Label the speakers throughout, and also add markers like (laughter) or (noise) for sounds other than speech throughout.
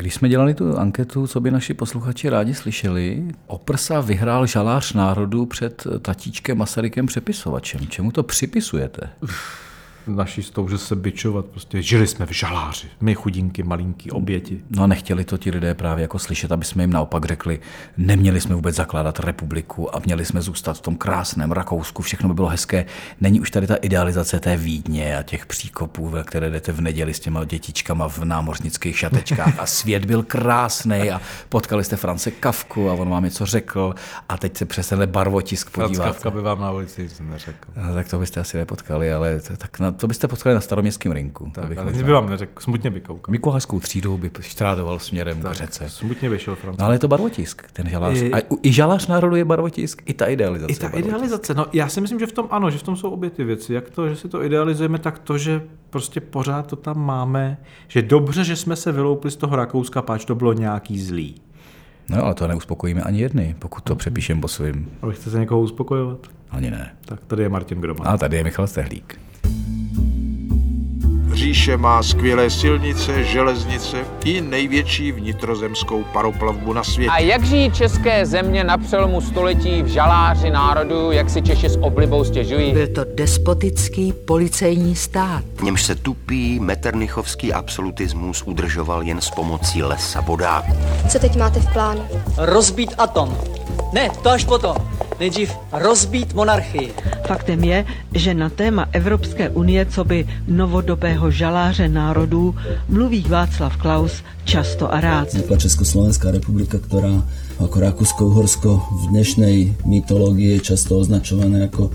Speaker 1: Když jsme dělali tu anketu, co by naši posluchači rádi slyšeli, Oprsa vyhrál žalář národu před tatíčkem Masarykem přepisovačem. Čemu to připisujete?
Speaker 2: Naší stouže se bičovat. Prostě žili jsme v žaláři. My chudinky, malinký oběti.
Speaker 1: No a nechtěli to ti lidé právě jako slyšet, aby jsme jim naopak řekli, neměli jsme vůbec zakládat republiku a měli jsme zůstat v tom krásném Rakousku, všechno by bylo hezké. Není už tady ta idealizace té Vídně a těch příkopů, ve které jdete v neděli s těma dětičkama v námořnických šatečkách a svět byl krásný a potkali jste France Kavku a on vám něco řekl a teď se přes tenhle barvotisk podíváte.
Speaker 2: Kavka by vám na ulici nic neřekl.
Speaker 1: No, tak to byste asi nepotkali, ale tak na, to byste potkali na staroměstském rinku.
Speaker 2: Tak, ale by vám neřekl, smutně by koukal.
Speaker 1: Mikulášskou třídou by štrádoval směrem tak, k řece.
Speaker 2: Smutně by šel Francouz.
Speaker 1: No, ale je to barvotisk, ten žalář. I, a i žalář národu je barvotisk, i ta idealizace.
Speaker 2: I ta idealizace, no já si myslím, že v tom ano, že v tom jsou obě ty věci. Jak to, že si to idealizujeme, tak to, že prostě pořád to tam máme, že dobře, že jsme se vyloupli z toho Rakouska, páč to bylo nějaký zlý.
Speaker 1: No ale to neuspokojíme ani jedny, pokud to přepíšem po svým.
Speaker 2: Ale chcete někoho uspokojovat?
Speaker 1: Ani ne.
Speaker 2: Tak tady je Martin Groman.
Speaker 1: A tady je Michal Stehlík.
Speaker 3: Říše má skvělé silnice, železnice i největší vnitrozemskou paroplavbu na světě.
Speaker 4: A jak žijí české země na přelomu století v žaláři národu, jak si Češi s oblibou stěžují?
Speaker 5: Byl to despotický policejní stát.
Speaker 6: V němž se tupý meternichovský absolutismus udržoval jen s pomocí lesa vodáků.
Speaker 7: Co teď máte v plánu?
Speaker 8: Rozbít atom. Ne, to až potom. Nejdřív rozbít monarchii.
Speaker 9: Faktem je, že na téma Evropské unie, co by novodobého žaláře národů, mluví Václav Klaus často a rád.
Speaker 10: Vznikla Československá republika, která ako Rakúsko-Uhorsko v dnešnej mytológii je často označované ako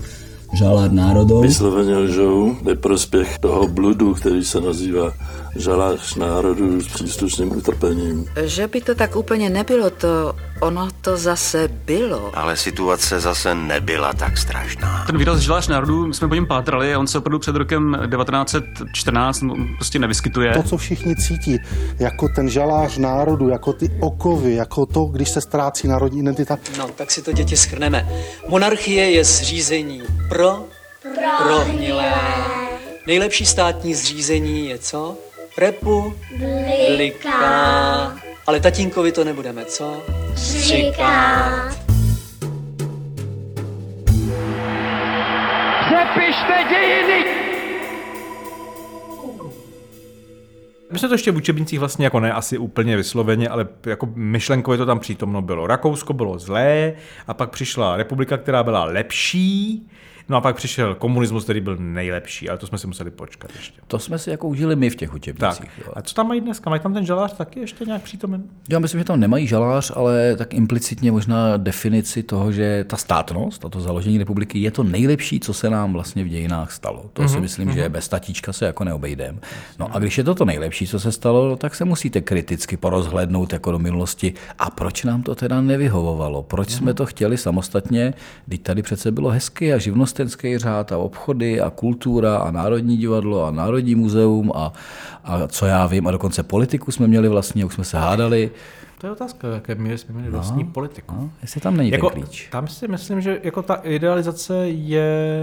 Speaker 10: žalár národov.
Speaker 11: Vysloveně lžou ve prospěch toho bludu, který se nazývá žalář národů s příslušným utrpením.
Speaker 5: Že by to tak úplně nebylo, to ono to zase bylo.
Speaker 6: Ale situace zase nebyla tak strašná.
Speaker 12: Ten výraz žalář národů, my jsme po něm pátrali a on se opravdu před rokem 1914 prostě nevyskytuje.
Speaker 13: To, co všichni cítí, jako ten žalář národu, jako ty okovy, jako to, když se ztrácí národní identita.
Speaker 8: No, tak si to děti schrneme. Monarchie je zřízení pro prohnilé. Nejlepší státní zřízení je co? Republika. Ale tatínkovi to nebudeme, co?
Speaker 7: Říkat.
Speaker 4: Přepište dějiny!
Speaker 2: My jsme to ještě v učebnicích vlastně jako ne asi úplně vysloveně, ale jako myšlenkově to tam přítomno bylo. Rakousko bylo zlé a pak přišla republika, která byla lepší No a pak přišel komunismus, který byl nejlepší, ale to jsme si museli počkat ještě.
Speaker 1: To jsme si jako užili my v těch učebnicích.
Speaker 2: Tak. A co tam mají dneska? Mají tam ten žalář taky ještě nějak přítomen?
Speaker 1: Já myslím, že tam nemají žalář, ale tak implicitně možná definici toho, že ta státnost a to založení republiky je to nejlepší, co se nám vlastně v dějinách stalo. To mm-hmm. si mhm, myslím, mm-hmm. že bez tatíčka se jako neobejdem. No a když je to to nejlepší, co se stalo, tak se musíte kriticky porozhlednout jako do minulosti. A proč nám to teda nevyhovovalo? Proč mm-hmm. jsme to chtěli samostatně, když tady přece bylo hezky a živnost živnostenský řád a obchody a kultura a Národní divadlo a Národní muzeum a, a co já vím, a dokonce politiku jsme měli vlastně, už jsme se hádali.
Speaker 2: To je otázka, jaké míry jsme měli no, vlastní politiku. No,
Speaker 1: jestli tam není
Speaker 2: jako,
Speaker 1: ten klíč.
Speaker 2: Tam si myslím, že jako ta idealizace je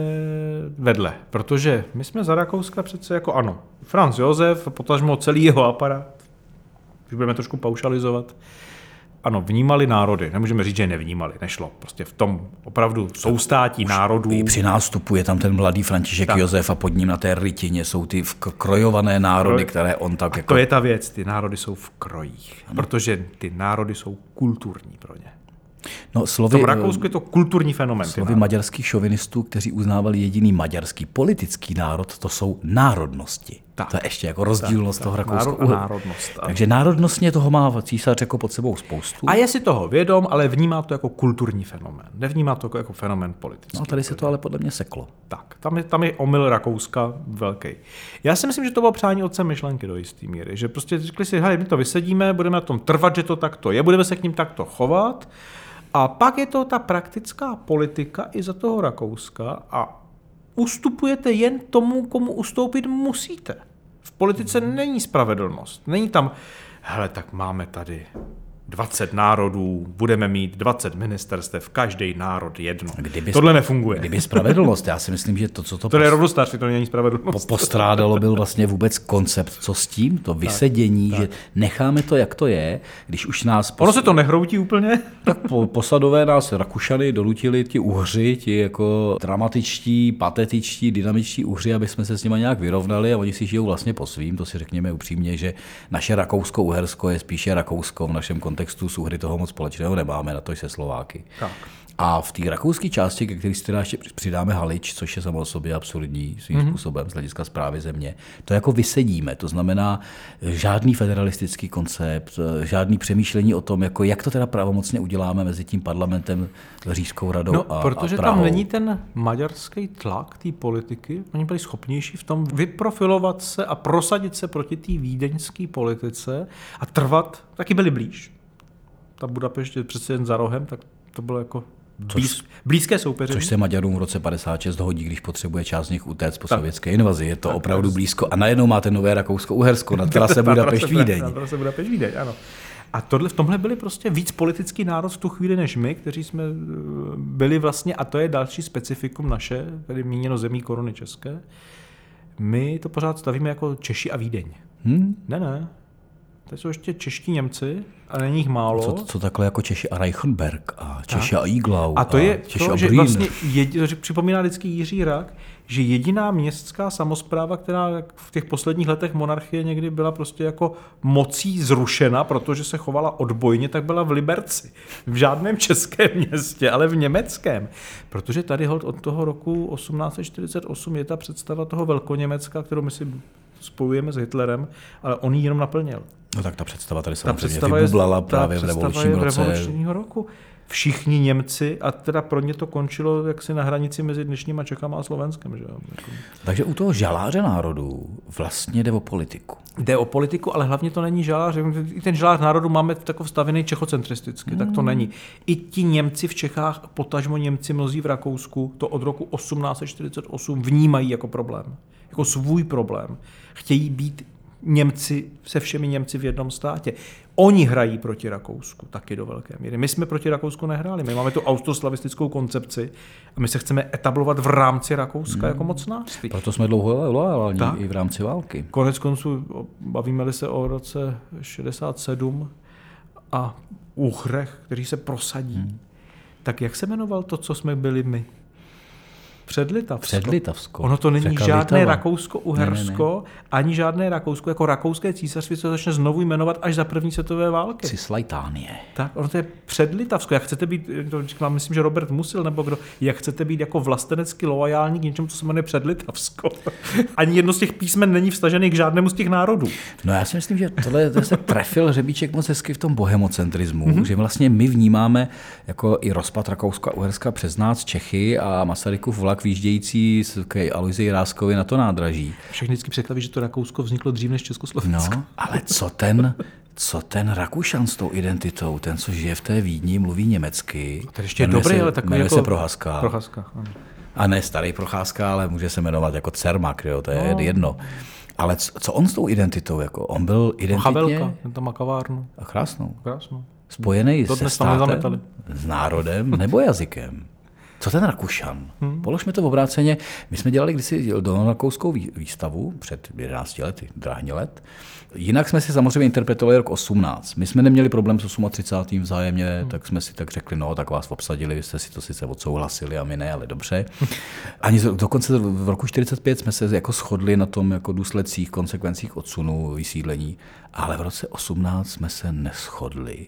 Speaker 2: vedle, protože my jsme za Rakouska přece jako ano, Franz Josef, potažmo celý jeho aparát, když budeme trošku paušalizovat, ano, vnímali národy. Nemůžeme říct, že nevnímali, nešlo. Prostě v tom opravdu soustátí národů.
Speaker 1: I při nástupu je tam ten mladý František tak. Josef a pod ním na té rytině jsou ty krojované národy, které on tak
Speaker 2: a
Speaker 1: jako...
Speaker 2: to je ta věc, ty národy jsou v krojích, ano. protože ty národy jsou kulturní pro ně.
Speaker 1: No, slovy,
Speaker 2: v Rakousku je to kulturní fenomén.
Speaker 1: Slovy maďarských šovinistů, kteří uznávali jediný maďarský politický národ, to jsou národnosti. Tak. To je ještě jako rozdílnost tak, toho Rakouska.
Speaker 2: Národ národnost.
Speaker 1: Takže národnostně toho má císař jako pod sebou spoustu.
Speaker 2: A je si toho vědom, ale vnímá to jako kulturní fenomén. Nevnímá to jako, jako fenomén politický.
Speaker 1: No a tady se to ale podle mě seklo.
Speaker 2: Tak, tam je, tam je omyl Rakouska velký. Já si myslím, že to bylo přání otce myšlenky do jisté míry. Že prostě řekli si, hej, my to vysedíme, budeme na tom trvat, že to takto je, budeme se k ním takto chovat. A pak je to ta praktická politika i za toho Rakouska a ustupujete jen tomu, komu ustoupit musíte. V politice není spravedlnost. Není tam, hele, tak máme tady 20 národů, budeme mít 20 ministerstev, každý národ jedno.
Speaker 1: Kdyby,
Speaker 2: Tohle nefunguje.
Speaker 1: Kdyby spravedlnost, já si myslím, že to, co to...
Speaker 2: To je rovnostářství, to není spravedlnost.
Speaker 1: Po, postrádalo, byl vlastně vůbec koncept, co s tím, to vysedění, tak, že tak. necháme to, jak to je, když už nás...
Speaker 2: Pos... Ono se to nehroutí úplně?
Speaker 1: Tak po, posadové nás Rakušany donutili ti uhři, ti jako dramatičtí, patetičtí, dynamičtí uhři, aby jsme se s nimi nějak vyrovnali a oni si žijou vlastně po svým, to si řekněme upřímně, že naše Rakousko-Uhersko je spíše Rakousko v našem kontextu souhry toho moc společného nemáme, na to se Slováky.
Speaker 2: Tak.
Speaker 1: A v té rakouské části, ke které si teda ještě přidáme Halič, což je samo o sobě absurdní svým mm-hmm. způsobem z hlediska zprávy země, to jako vysedíme. To znamená žádný federalistický koncept, žádný přemýšlení o tom, jako jak to teda pravomocně uděláme mezi tím parlamentem, Říšskou radou
Speaker 2: no,
Speaker 1: a
Speaker 2: protože
Speaker 1: a
Speaker 2: tam není ten maďarský tlak té politiky, oni byli schopnější v tom vyprofilovat se a prosadit se proti té vídeňské politice a trvat, taky byli blíž. Ta Budapešť je přece jen za rohem, tak to bylo jako Blíz, blízké soupeře.
Speaker 1: Což se Maďarům v roce 56 hodí, když potřebuje část z nich utéct po tak. sovětské invazi. Je to tak, opravdu blízko. A najednou máte nové Rakousko-Uhersko, na trase (laughs) Budapešť Vídeň.
Speaker 2: Na trase Budapešť Vídeň, ano. A tohle, v tomhle byli prostě víc politický národ v tu chvíli než my, kteří jsme eh, byli vlastně, a to je další specifikum naše, tedy míněno zemí koruny české, my to pořád stavíme jako Češi a Vídeň.
Speaker 1: Hmm?
Speaker 2: Ne, ne. To jsou ještě čeští Němci a není jich málo.
Speaker 1: Co, co takhle jako Češi a Reichenberg a Češi a, a Iglau
Speaker 2: a to je
Speaker 1: a Češi
Speaker 2: to,
Speaker 1: a
Speaker 2: že vlastně jedi, to připomíná vždycky Jiří Rak, že jediná městská samozpráva, která v těch posledních letech monarchie někdy byla prostě jako mocí zrušena, protože se chovala odbojně, tak byla v Liberci. V žádném (laughs) českém městě, ale v německém. Protože tady od toho roku 1848 je ta představa toho velkoněmecka, kterou my si spojujeme s Hitlerem, ale on ji jenom naplnil.
Speaker 1: No tak ta představa tady samozřejmě ta představa vybublala právě v revolučním roce.
Speaker 2: revolučního roku. Všichni Němci, a teda pro ně to končilo jaksi na hranici mezi dnešníma Čechama a Slovenskem. Že? Jako-
Speaker 1: Takže u toho žaláře národů vlastně jde o politiku.
Speaker 2: Jde o politiku, ale hlavně to není žalář. I ten žalář národů máme tak vstavený čechocentristicky, hmm. tak to není. I ti Němci v Čechách, potažmo Němci mnozí v Rakousku, to od roku 1848 vnímají jako problém. Jako svůj problém. Chtějí být Němci se všemi Němci v jednom státě. Oni hrají proti Rakousku taky do velké míry. My jsme proti Rakousku nehráli. My máme tu autoslavistickou koncepci a my se chceme etablovat v rámci Rakouska hmm. jako mocnářství.
Speaker 1: Proto jsme dlouho loajální i v rámci války.
Speaker 2: Konec konců bavíme-li se o roce 67 a Uchrech, který se prosadí. Hmm. Tak jak se jmenoval to, co jsme byli my? Předlitavsko.
Speaker 1: Předlitavsko.
Speaker 2: Ono to není Řeka žádné Rakousko-Uhersko, ne, ne, ne. ani žádné Rakousko, jako rakouské císařství se začne znovu jmenovat až za první světové války.
Speaker 1: Cislajtánie.
Speaker 2: Tak, ono to je Předlitavsko. Jak chcete být, to říkám, myslím, že Robert Musil, nebo kdo, jak chcete být jako vlastenecky loajální k něčemu, co se jmenuje Předlitavsko. (laughs) ani jedno z těch písmen není vstažený k žádnému z těch národů.
Speaker 1: No já si myslím, že tohle to se trefil hřebíček moc hezky v tom bohemocentrismu, mm-hmm. že vlastně my vnímáme jako i rozpad Rakouska-Uherska přes nás Čechy a Masarykův vlak vlak výjíždějící z Aloisy Jiráskovi na to nádraží.
Speaker 2: Všechny vždycky představí, že to Rakousko vzniklo dřív než Československo.
Speaker 1: No, ale co ten, co ten Rakušan s tou identitou, ten, co žije v té Vídni, mluví německy.
Speaker 2: To ještě je dobrý,
Speaker 1: se,
Speaker 2: ale takový
Speaker 1: jako... se Prohaska.
Speaker 2: Prohaska,
Speaker 1: A ne starý Procházka, ale může se jmenovat jako Cermak, jo, to je no. jedno. Ale co, co on s tou identitou? Jako on byl identitně...
Speaker 2: Havelka, ten tam má kavárnu.
Speaker 1: A krásnou.
Speaker 2: Krásnou.
Speaker 1: Spojený se státem, s národem nebo jazykem. Co ten Rakušan? Hmm. Položme to v obráceně. My jsme dělali kdysi Rakouskou výstavu před 11 lety, dráhně let. Jinak jsme si samozřejmě interpretovali rok 18. My jsme neměli problém s 38. vzájemně, hmm. tak jsme si tak řekli, no, tak vás obsadili, vy jste si to sice odsouhlasili a my ne, ale dobře. Ani dokonce v roku 45 jsme se jako shodli na tom jako důsledcích, konsekvencích odsunu, vysídlení, ale v roce 18 jsme se neschodli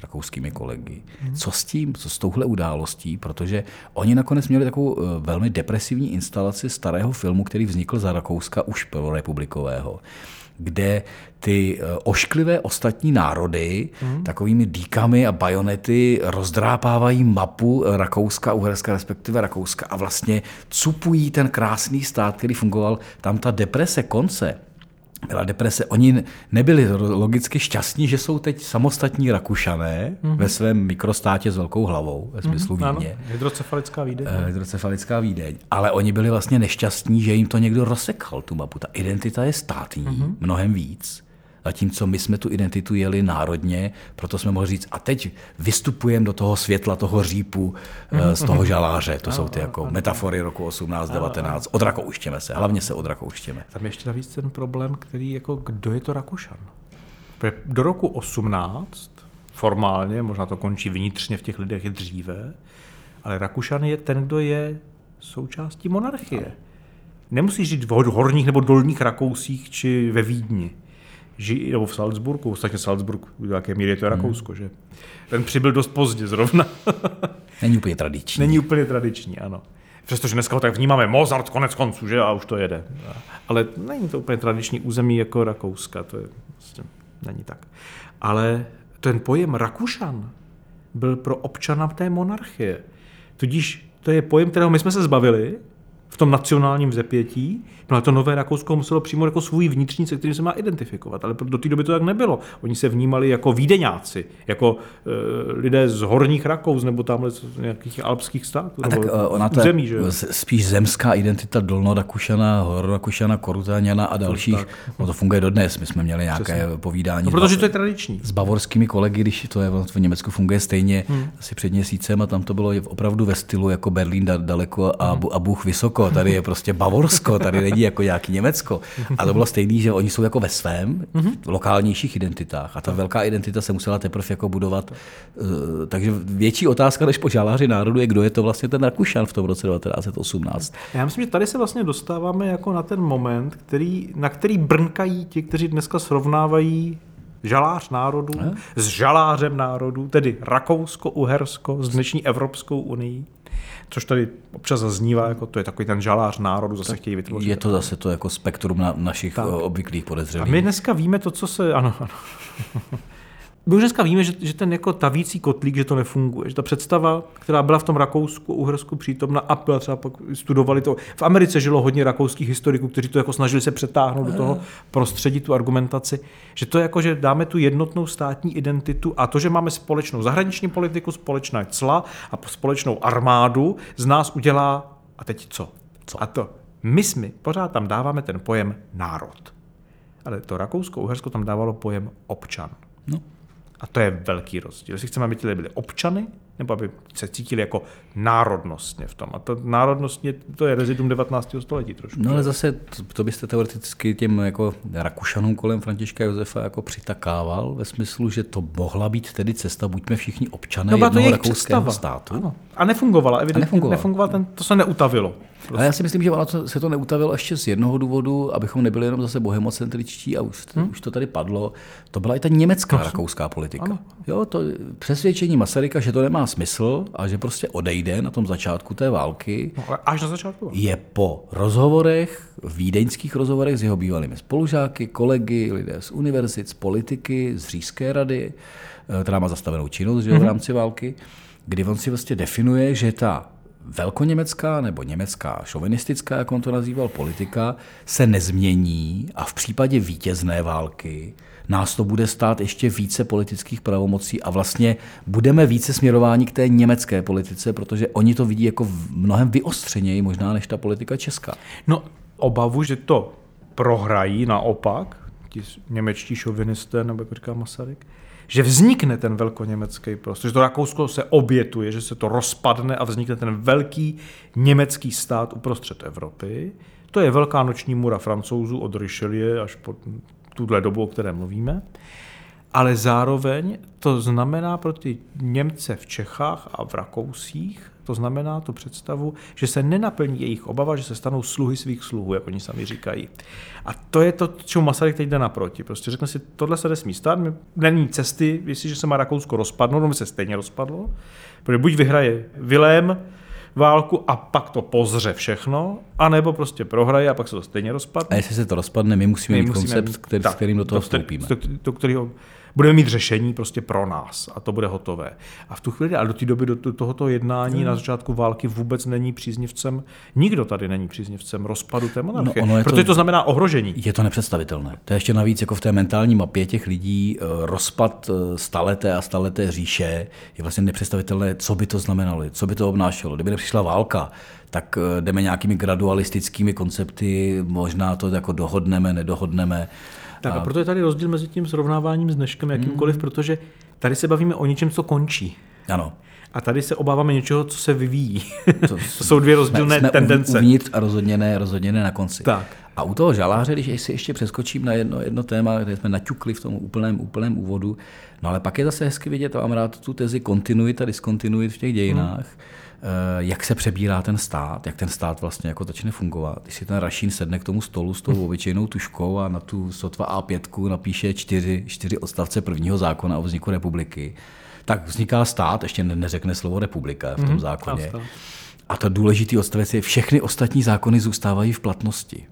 Speaker 1: rakouskými kolegy. Co s tím, co s touhle událostí, protože oni nakonec měli takovou eh, velmi depresivní instalaci starého filmu, který vznikl za Rakouska už pro republikového kde ty eh, ošklivé ostatní národy hmm. takovými dýkami a bajonety rozdrápávají mapu Rakouska, Uherska, respektive Rakouska a vlastně cupují ten krásný stát, který fungoval. Tam ta deprese konce byla deprese. Oni nebyli logicky šťastní, že jsou teď samostatní Rakušané mm-hmm. ve svém mikrostátě s velkou hlavou, ve smyslu mm-hmm, Vídně.
Speaker 2: Ano, hydrocefalická Vídeň.
Speaker 1: Uh, hydrocefalická Vídeň. Ale oni byli vlastně nešťastní, že jim to někdo rozsekal, tu mapu. Ta identita je státní, mm-hmm. mnohem víc. Zatímco my jsme tu identitu jeli národně, proto jsme mohli říct, a teď vystupujeme do toho světla, toho řípu, eh, z toho (laughs) žaláře. To jsou ty jako metafory roku 18, 19. Odrakouštěme se, hlavně se odrakouštěme.
Speaker 2: Tam je ještě navíc ten problém, který jako, kdo je to Rakušan? Do roku 18 formálně, možná to končí vnitřně v těch lidech i dříve, ale Rakušan je ten, kdo je součástí monarchie. Nemusíš žít v hor- horních nebo dolních Rakousích či ve Vídni. Žij, nebo v Salzburgu, ostatně Salzburg, do jaké míry je to Rakousko, že? Ten přibyl dost pozdě zrovna. (laughs)
Speaker 1: Není úplně tradiční.
Speaker 2: Není úplně tradiční, ano. Přestože dneska ho tak vnímáme, Mozart konec konců, že? A už to jede. Ale není to úplně tradiční území jako Rakouska, to je prostě, není tak. Ale ten pojem Rakušan byl pro občana té monarchie. Tudíž to je pojem, kterého my jsme se zbavili v tom nacionálním vzepětí, no a to nové Rakousko muselo přijmout jako svůj vnitřní, se kterým se má identifikovat. Ale do té doby to tak nebylo. Oni se vnímali jako výdeňáci, jako e, lidé z horních Rakous nebo tamhle z nějakých alpských států.
Speaker 1: A tak
Speaker 2: nebo
Speaker 1: eh, ona to
Speaker 2: zemí, že
Speaker 1: spíš zemská identita Dolnorakušana, Hororakušana, Korutáňana a dalších.
Speaker 2: tak.
Speaker 1: No to funguje dodnes. My jsme měli nějaké
Speaker 2: Přesně.
Speaker 1: povídání.
Speaker 2: No, protože to je tradiční.
Speaker 1: S bavorskými kolegy, když to je v Německu funguje stejně
Speaker 2: Hmm.
Speaker 1: asi před měsícem a tam to bylo opravdu ve stylu jako Berlín da- daleko a,
Speaker 2: Hmm.
Speaker 1: A Bůh vysoko. Tady je prostě Bavorsko, tady není jako nějaký Německo. A to bylo stejný, že oni jsou jako ve svém
Speaker 2: Mhm.
Speaker 1: lokálnějších identitách a ta velká identita se musela teprve jako budovat. eh, Takže větší otázka než po žaláři národu je, kdo je to vlastně ten Rakušan v tom roce 1918.
Speaker 2: Já myslím, že tady se vlastně dostáváme jako na ten moment, který, na který brnkají ti, kteří dneska srovnávají žalář národů s žalářem národů, tedy Rakousko-Uhersko s dnešní Evropskou unii. Což tady občas zaznívá, jako to je takový ten žalář národů, zase chtějí vytvořit.
Speaker 1: Je to zase to jako spektrum na našich
Speaker 2: Tak.
Speaker 1: tak. obvyklých
Speaker 2: A
Speaker 1: podezřelých.
Speaker 2: my dneska víme to, co se... Ano, ano. My už dneska víme, že, že ten jako tavící kotlík, že to nefunguje. Že ta představa, která byla v tom Rakousku, Uhersku přítomna a byla třeba pak studovali to. V Americe žilo hodně rakouských historiků, kteří to jako snažili se přetáhnout do toho prostředí, tu argumentaci. Že to je jako, že dáme tu jednotnou státní identitu a to, že máme společnou zahraniční politiku, společná cla a společnou armádu, z nás udělá, a teď co? co? A to, my jsme, pořád tam dáváme ten pojem národ. Ale to Rakousko-Uhersko tam dávalo pojem občan.
Speaker 1: No.
Speaker 2: A to je velký rozdíl. Jestli chceme, aby ti lidé byli občany, nebo aby se cítili jako národnostně v tom. A to národnostně, to je rezidum 19. století trošku.
Speaker 1: No ale zase to, to byste teoreticky těm jako Rakušanům kolem Františka Josefa jako přitakával ve smyslu, že to mohla být tedy cesta, buďme všichni občané
Speaker 2: No,
Speaker 1: jednoho rakouského
Speaker 2: představa.
Speaker 1: státu.
Speaker 2: Ano. A nefungovala, evidentně.
Speaker 1: nefungovala.
Speaker 2: nefungoval ten, to se neutavilo.
Speaker 1: Ale já si myslím, že ono se to neutavilo ještě z jednoho důvodu, abychom nebyli jenom zase bohemocentričtí a už, hmm? už to tady padlo. To byla i ta německá rakouská politika.
Speaker 2: ano.
Speaker 1: Jo, to přesvědčení Masaryka, že to nemá smysl a že prostě odejde na tom začátku té války,
Speaker 2: No, až na začátku.
Speaker 1: je po rozhovorech, vídeňských rozhovorech s jeho bývalými spolužáky, kolegy, lidé z univerzit, z politiky, z Říšské rady, eh, která má zastavenou činnost že jo, v
Speaker 2: Mhm.
Speaker 1: rámci války, kdy on si vlastně definuje, že ta velkoněmecká nebo německá šovinistická, jak on to nazýval, politika se nezmění a v případě vítězné války nás to bude stát ještě více politických pravomocí a vlastně budeme více směrováni k té německé politice, protože oni to vidí jako mnohem vyostřeněji možná než ta politika česká.
Speaker 2: No, obavu, že to prohrají naopak, ti němečtí šovinisté, nebo jako říká Masaryk, že vznikne ten velkoněmecký prostor, že to Rakousko se obětuje, že se to rozpadne a vznikne ten velký německý stát uprostřed Evropy. To je velká noční mura francouzů od Richelieu až po tuhle dobu, o které mluvíme. Ale zároveň to znamená pro ty Němce v Čechách a v Rakousích, to znamená tu představu, že se nenaplní jejich obava, že se stanou sluhy svých sluhů, jak oni sami říkají. A to je to, čemu Masaryk teď jde naproti. Prostě řekne si, tohle se nesmí stát, není cesty, jestliže se má Rakousko rozpadnout, no by se stejně rozpadlo, protože buď vyhraje Vilém válku a pak to pozře všechno, anebo prostě prohraje a pak se to stejně rozpadne.
Speaker 1: A jestli se to rozpadne, my musíme
Speaker 2: My
Speaker 1: mít
Speaker 2: musíme
Speaker 1: koncept,
Speaker 2: mít-
Speaker 1: který,
Speaker 2: tak,
Speaker 1: s kterým do toho vstoupíme.
Speaker 2: Do, do kterého budeme mít řešení prostě pro nás a to bude hotové. A v tu chvíli, ale do té doby, do, tohoto jednání
Speaker 1: Hmm.
Speaker 2: na začátku války vůbec není příznivcem, nikdo tady není příznivcem rozpadu té monarchie,
Speaker 1: ono je
Speaker 2: protože to znamená ohrožení.
Speaker 1: Je to nepředstavitelné. To je ještě navíc jako v té mentální mapě těch lidí eh, rozpad eh, staleté a staleté říše je vlastně nepředstavitelné, co by to znamenalo, co by to obnášelo. Kdyby nepřišla válka, tak eh, jdeme nějakými gradualistickými koncepty, možná to jako dohodneme, nedohodneme,
Speaker 2: Tak a proto je tady rozdíl mezi tím srovnáváním s dneškem jakýmkoliv, hmm. protože tady se bavíme o něčem, co končí.
Speaker 1: Ano.
Speaker 2: A tady se obáváme něčeho, co se vyvíjí. To, to (laughs) jsou dvě rozdílné
Speaker 1: jsme, jsme
Speaker 2: tendence.
Speaker 1: Uvnitř a rozhodně ne, rozhodně ne na konci.
Speaker 2: Tak.
Speaker 1: A u toho žaláře, když si ještě přeskočím na jedno, jedno téma, které jsme naťukli v tom úplném, úplném úvodu, no ale pak je zase hezky vidět, a mám rád tu tezi kontinuita, diskontinuit v těch dějinách, hmm. Jak se přebírá ten stát, jak ten stát vlastně jako začne fungovat. Když si ten Rašín sedne k tomu stolu s tou obyčejnou tuškou a na tu sotva A5 napíše čtyři, čtyři odstavce prvního zákona o vzniku republiky, tak vzniká stát, ještě neřekne slovo republika v tom mm-hmm, zákoně. A to důležitý odstavec je, všechny ostatní zákony zůstávají v platnosti.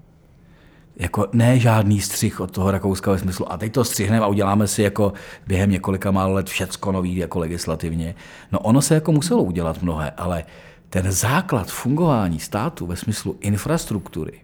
Speaker 1: Jako ne žádný střih od toho Rakouska ve smyslu, a teď to střihneme a uděláme si jako během několika málo let všecko nový jako legislativně. No ono se jako muselo udělat mnohé, ale ten základ fungování státu ve smyslu infrastruktury,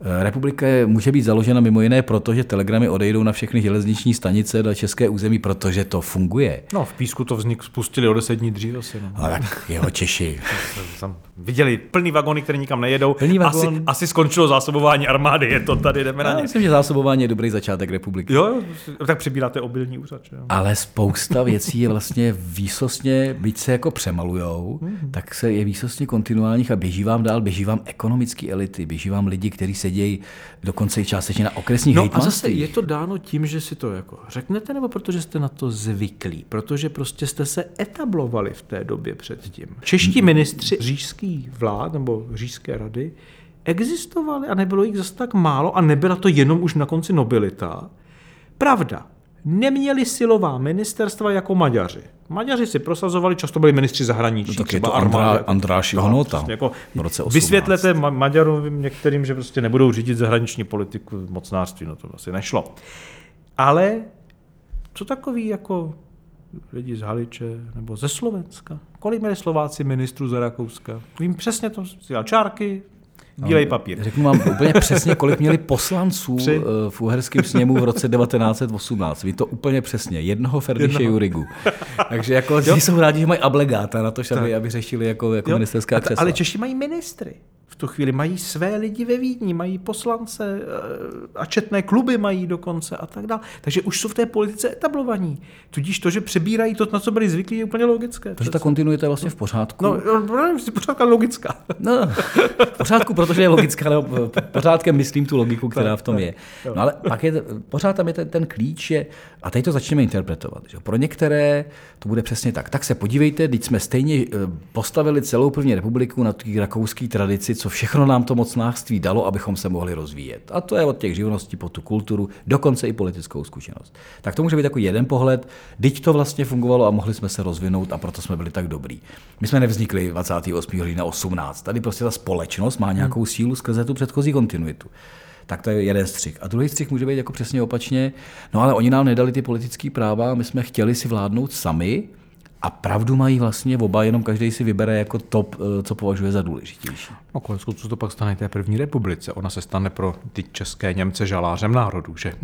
Speaker 1: republika může být založena mimo jiné proto, že telegramy odejdou na všechny železniční stanice na české území, protože to funguje.
Speaker 2: No, v Písku to vznik spustili o deset dní dřív asi. No.
Speaker 1: Ale tak jeho Češi. (laughs)
Speaker 2: viděli plný vagony, které nikam nejedou. Plný vagon... asi, asi, skončilo zásobování armády, je to tady, jdeme
Speaker 1: na
Speaker 2: ně.
Speaker 1: myslím, že zásobování je dobrý začátek republiky.
Speaker 2: Jo, tak přibíráte obilní úřad. Že?
Speaker 1: Ale spousta věcí je vlastně výsostně, byť se jako přemalujou, mm-hmm. tak se je výsostně kontinuálních a běží vám dál, běží vám ekonomické elity, běží vám lidi, kteří se sedějí dokonce i částečně na okresních
Speaker 2: No a zase je to dáno tím, že si to jako řeknete, nebo protože jste na to zvyklí? Protože prostě jste se etablovali v té době předtím. Čeští ministři říšský vlád nebo říšské rady existovali a nebylo jich zase tak málo a nebyla to jenom už na konci nobilita. Pravda, neměli silová ministerstva jako Maďaři. Maďaři si prosazovali, často byli ministři zahraničí.
Speaker 1: No, tak je to Andrá, Andráš Honota
Speaker 2: prostě jako v roce 18. Vysvětlete Maďarům některým, že prostě nebudou řídit zahraniční politiku mocnářství, no to asi nešlo. Ale co takový jako lidi z Haliče nebo ze Slovenska? Kolik měli Slováci ministrů ze Rakouska? Vím přesně to, čárky, Bílej papír.
Speaker 1: Řeknu vám úplně přesně, kolik měli poslanců Tři. Eh, v uherském sněmu v roce 1918. Ví to úplně přesně. Jednoho Ferdiše Jurigu. Takže jako jsou rádi, že mají ablegáta na to, aby, aby řešili jako, jako ministerská křesla.
Speaker 2: Ale Češi mají ministry v tu chvíli mají své lidi ve Vídni, mají poslance eh, a četné kluby mají dokonce a tak dále. Takže už jsou v té politice etablovaní. Tudíž to, že přebírají to, na co byli zvyklí, je úplně logické.
Speaker 1: Takže ta kontinuita je vlastně v pořádku.
Speaker 2: No, no pořádka logická.
Speaker 1: No, v pořádku, protože je logická, ale pořádkem myslím tu logiku, která v tom je. No ale pak je, pořád tam je ten, ten klíč, je, a teď to začneme interpretovat. Že? Pro některé to bude přesně tak. Tak se podívejte, teď jsme stejně eh, postavili celou první republiku na té rakouské tradici, co všechno nám to mocnářství dalo, abychom se mohli rozvíjet. A to je od těch živností po tu kulturu, dokonce i politickou zkušenost. Tak to může být takový jeden pohled, teď to vlastně fungovalo a mohli jsme se rozvinout a proto jsme byli tak dobrý. My jsme nevznikli 28. října 18. Tady prostě ta společnost má nějakou hmm. sílu skrze tu předchozí kontinuitu. Tak to je jeden střih. A druhý střih může být jako přesně opačně. No ale oni nám nedali ty politické práva, my jsme chtěli si vládnout sami, a pravdu mají vlastně oba, jenom každý si vybere jako top, eh, co považuje za důležitější.
Speaker 2: No konec co to pak stane té první republice. Ona se stane pro ty české Němce žalářem národů, že? (laughs)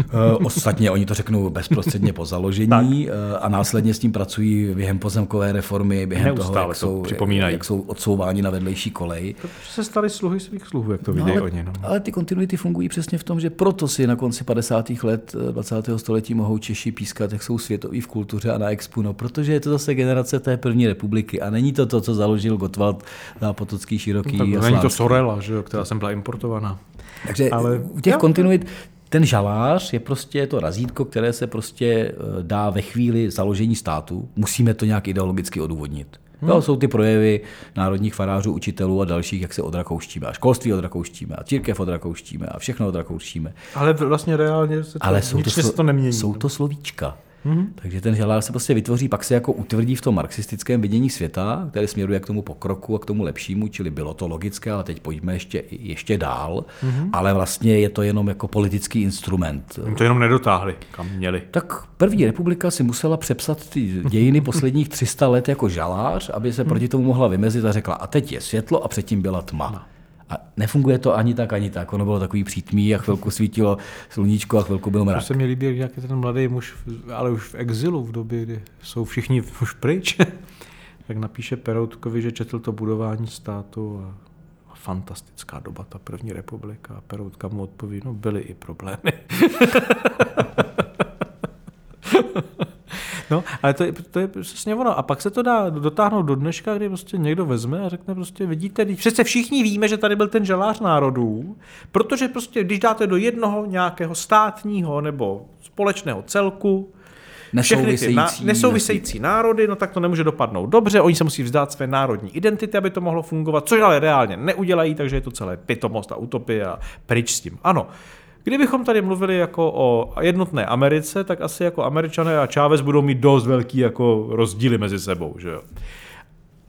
Speaker 1: Eh, ostatně oni to řeknou bezprostředně po založení eh, a následně s tím pracují během pozemkové reformy, během Neustále toho, jak jsou, připomínají. jak jsou odsouváni na vedlejší kolej.
Speaker 2: Protože se stali sluhy svých sluhů, jak to no, vidějí oni. No.
Speaker 1: Ale ty kontinuity fungují přesně v tom, že proto si na konci 50. let 20. století mohou Češi pískat, jak jsou světoví v kultuře a na expu, no, protože je to zase generace té první republiky a není to to, co založil Gotwald na Potocký široký. No,
Speaker 2: tak není to Sorela, že jo, která jsem byla importovaná.
Speaker 1: Takže Ale... u těch jo. kontinuit ten žalář je prostě to razítko, které se prostě eh, dá ve chvíli založení státu. Musíme to nějak ideologicky odůvodnit. Hmm. Jo, jsou ty projevy národních farářů, učitelů a dalších, jak se odrakouštíme. A školství odrakouštíme, a církev odrakouštíme, a všechno odrakouštíme.
Speaker 2: Ale vlastně reálně se to, Ale jsou to, se to nemění.
Speaker 1: Jsou to slovíčka. Mm-hmm. Takže ten žalár se prostě vytvoří, pak se jako utvrdí v tom marxistickém vidění světa, které směruje k tomu pokroku a k tomu lepšímu, čili bylo to logické, ale teď pojďme ještě, ještě dál, mm-hmm. ale vlastně je to jenom jako politický instrument.
Speaker 2: Jim to jenom nedotáhli, kam měli.
Speaker 1: Tak první republika si musela přepsat ty dějiny (laughs) posledních 300 let jako žalář, aby se mm. proti tomu mohla vymezit a řekla, a teď je světlo a předtím byla tma. No. A nefunguje to ani tak, ani tak. Ono bylo takový přítmí a chvilku svítilo sluníčko a chvilku byl mrak. To
Speaker 2: se mi líbí, jak ten mladý muž, ale už v exilu v době, kdy jsou všichni (laughs) už pryč, (laughs) tak napíše Peroutkovi, že četl to budování státu a fantastická doba, ta první republika. A Peroutka mu odpoví, no byly i problémy. (laughs) No, ale to je, to je přesně ono. A pak se to dá dotáhnout do dneška, kdy prostě někdo vezme a řekne prostě, vidíte, přece všichni víme, že tady byl ten žalář národů, protože prostě, když dáte do jednoho nějakého státního nebo společného celku, všechny ty na, nesouvisející národy, no tak to nemůže dopadnout dobře, oni se musí vzdát své národní identity, aby to mohlo fungovat, což ale reálně neudělají, takže je to celé pitomost a utopie a pryč s tím. Ano, Kdybychom tady mluvili jako o jednotné Americe, tak asi jako američané a Chávez budou mít dost velký jako rozdíly mezi sebou, že jo.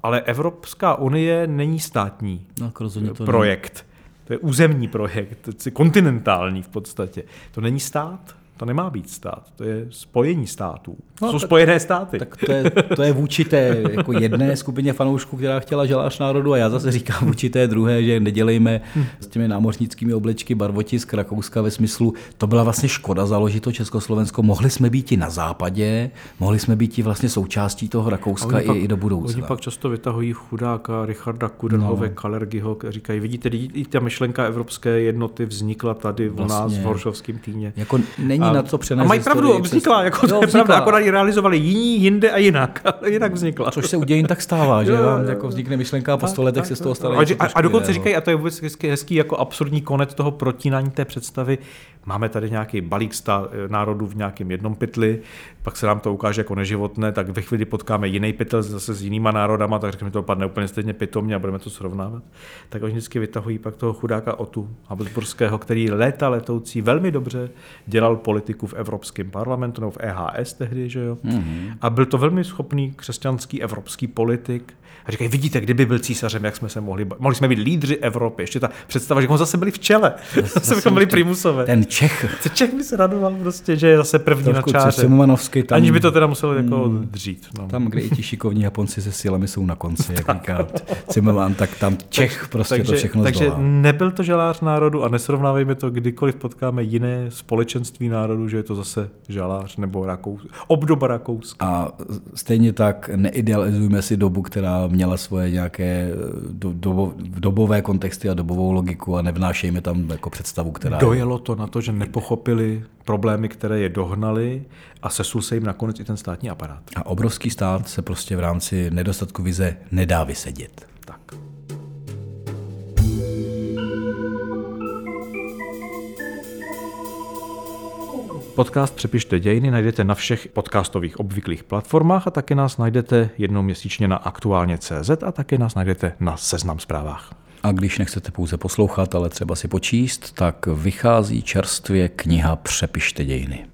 Speaker 2: Ale Evropská unie není státní
Speaker 1: no, to
Speaker 2: projekt. Ne. To je územní projekt, to je kontinentální v podstatě. To není stát. To nemá být stát, to je spojení států. To no, jsou tak, spojené státy.
Speaker 1: Tak to je, to je vůči té jako jedné skupině fanoušků, která chtěla žalář národu a já zase říkám vůči té druhé, že nedělejme s těmi námořnickými oblečky barvotisk Rakouska ve smyslu, to byla vlastně škoda založit to Československo, mohli jsme být i na západě, mohli jsme být i vlastně součástí toho Rakouska i,
Speaker 2: pak,
Speaker 1: i do budoucna.
Speaker 2: Oni pak často vytahují chudáka Richarda Kudenhove, no. Kalergiho, říkají, vidíte, i ta myšlenka evropské jednoty vznikla tady vlastně, u nás v Horšovském týně.
Speaker 1: Jako není a, na to přenést.
Speaker 2: A mají pravdu, vznikla, jako to je pravda, akorát ji realizovali jiní, jinde a jinak. (laughs) jinak vznikla.
Speaker 1: Což se u dějin tak stává, že vám jako vznikne myšlenka a po sto letech se z toho stane.
Speaker 2: A, a, a dokonce říkají, a to je vůbec hezký, hezký jako absurdní konec toho protínání té představy, máme tady nějaký balík sta, národů v nějakém jednom pytli, pak se nám to ukáže jako neživotné, tak ve chvíli potkáme jiný pytel zase s jinýma národama, tak řekneme, to padne úplně stejně pitomně a budeme to srovnávat. Tak oni vždycky vytahují pak toho chudáka Otu Habsburského, který léta letoucí velmi dobře dělal politiku v Evropském parlamentu nebo v EHS tehdy, že jo. Mm-hmm. A byl to velmi schopný křesťanský evropský politik. A říkají, vidíte, kdyby byl císařem, jak jsme se mohli, mohli jsme být lídři Evropy. Ještě ta představa, že jsme zase byli v čele. (laughs) Zase bychom byli primusové.
Speaker 1: Ten Čech.
Speaker 2: Čech by se radoval prostě, že je zase první Trošku na čáře. Tam, Aniž by to teda muselo jako hmm, dřít. No.
Speaker 1: Tam, kde i ti šikovní Japonci se silami jsou na konci, jak říká Zimmermann, tak tam Čech prostě takže, to všechno
Speaker 2: Takže
Speaker 1: zdolá.
Speaker 2: nebyl to žalář národu a nesrovnávejme to, kdykoliv potkáme jiné společenství národů, že je to zase žalář nebo Rakous, obdoba Rakouska.
Speaker 1: A stejně tak neidealizujme si dobu, která měla svoje nějaké do, dobo, dobové kontexty a dobovou logiku a nevnášejme tam jako představu, která...
Speaker 2: Dojelo to na to, že nepochopili problémy, které je dohnaly a sesul se jim nakonec i ten státní aparát.
Speaker 1: A obrovský stát se prostě v rámci nedostatku vize nedá vysedět.
Speaker 2: Tak. Podcast Přepište dějiny najdete na všech podcastových obvyklých platformách a také nás najdete jednou měsíčně na aktuálně CZ a také nás najdete na Seznam zprávách.
Speaker 1: A když nechcete pouze poslouchat, ale třeba si počíst, tak vychází čerstvě kniha Přepište dějiny.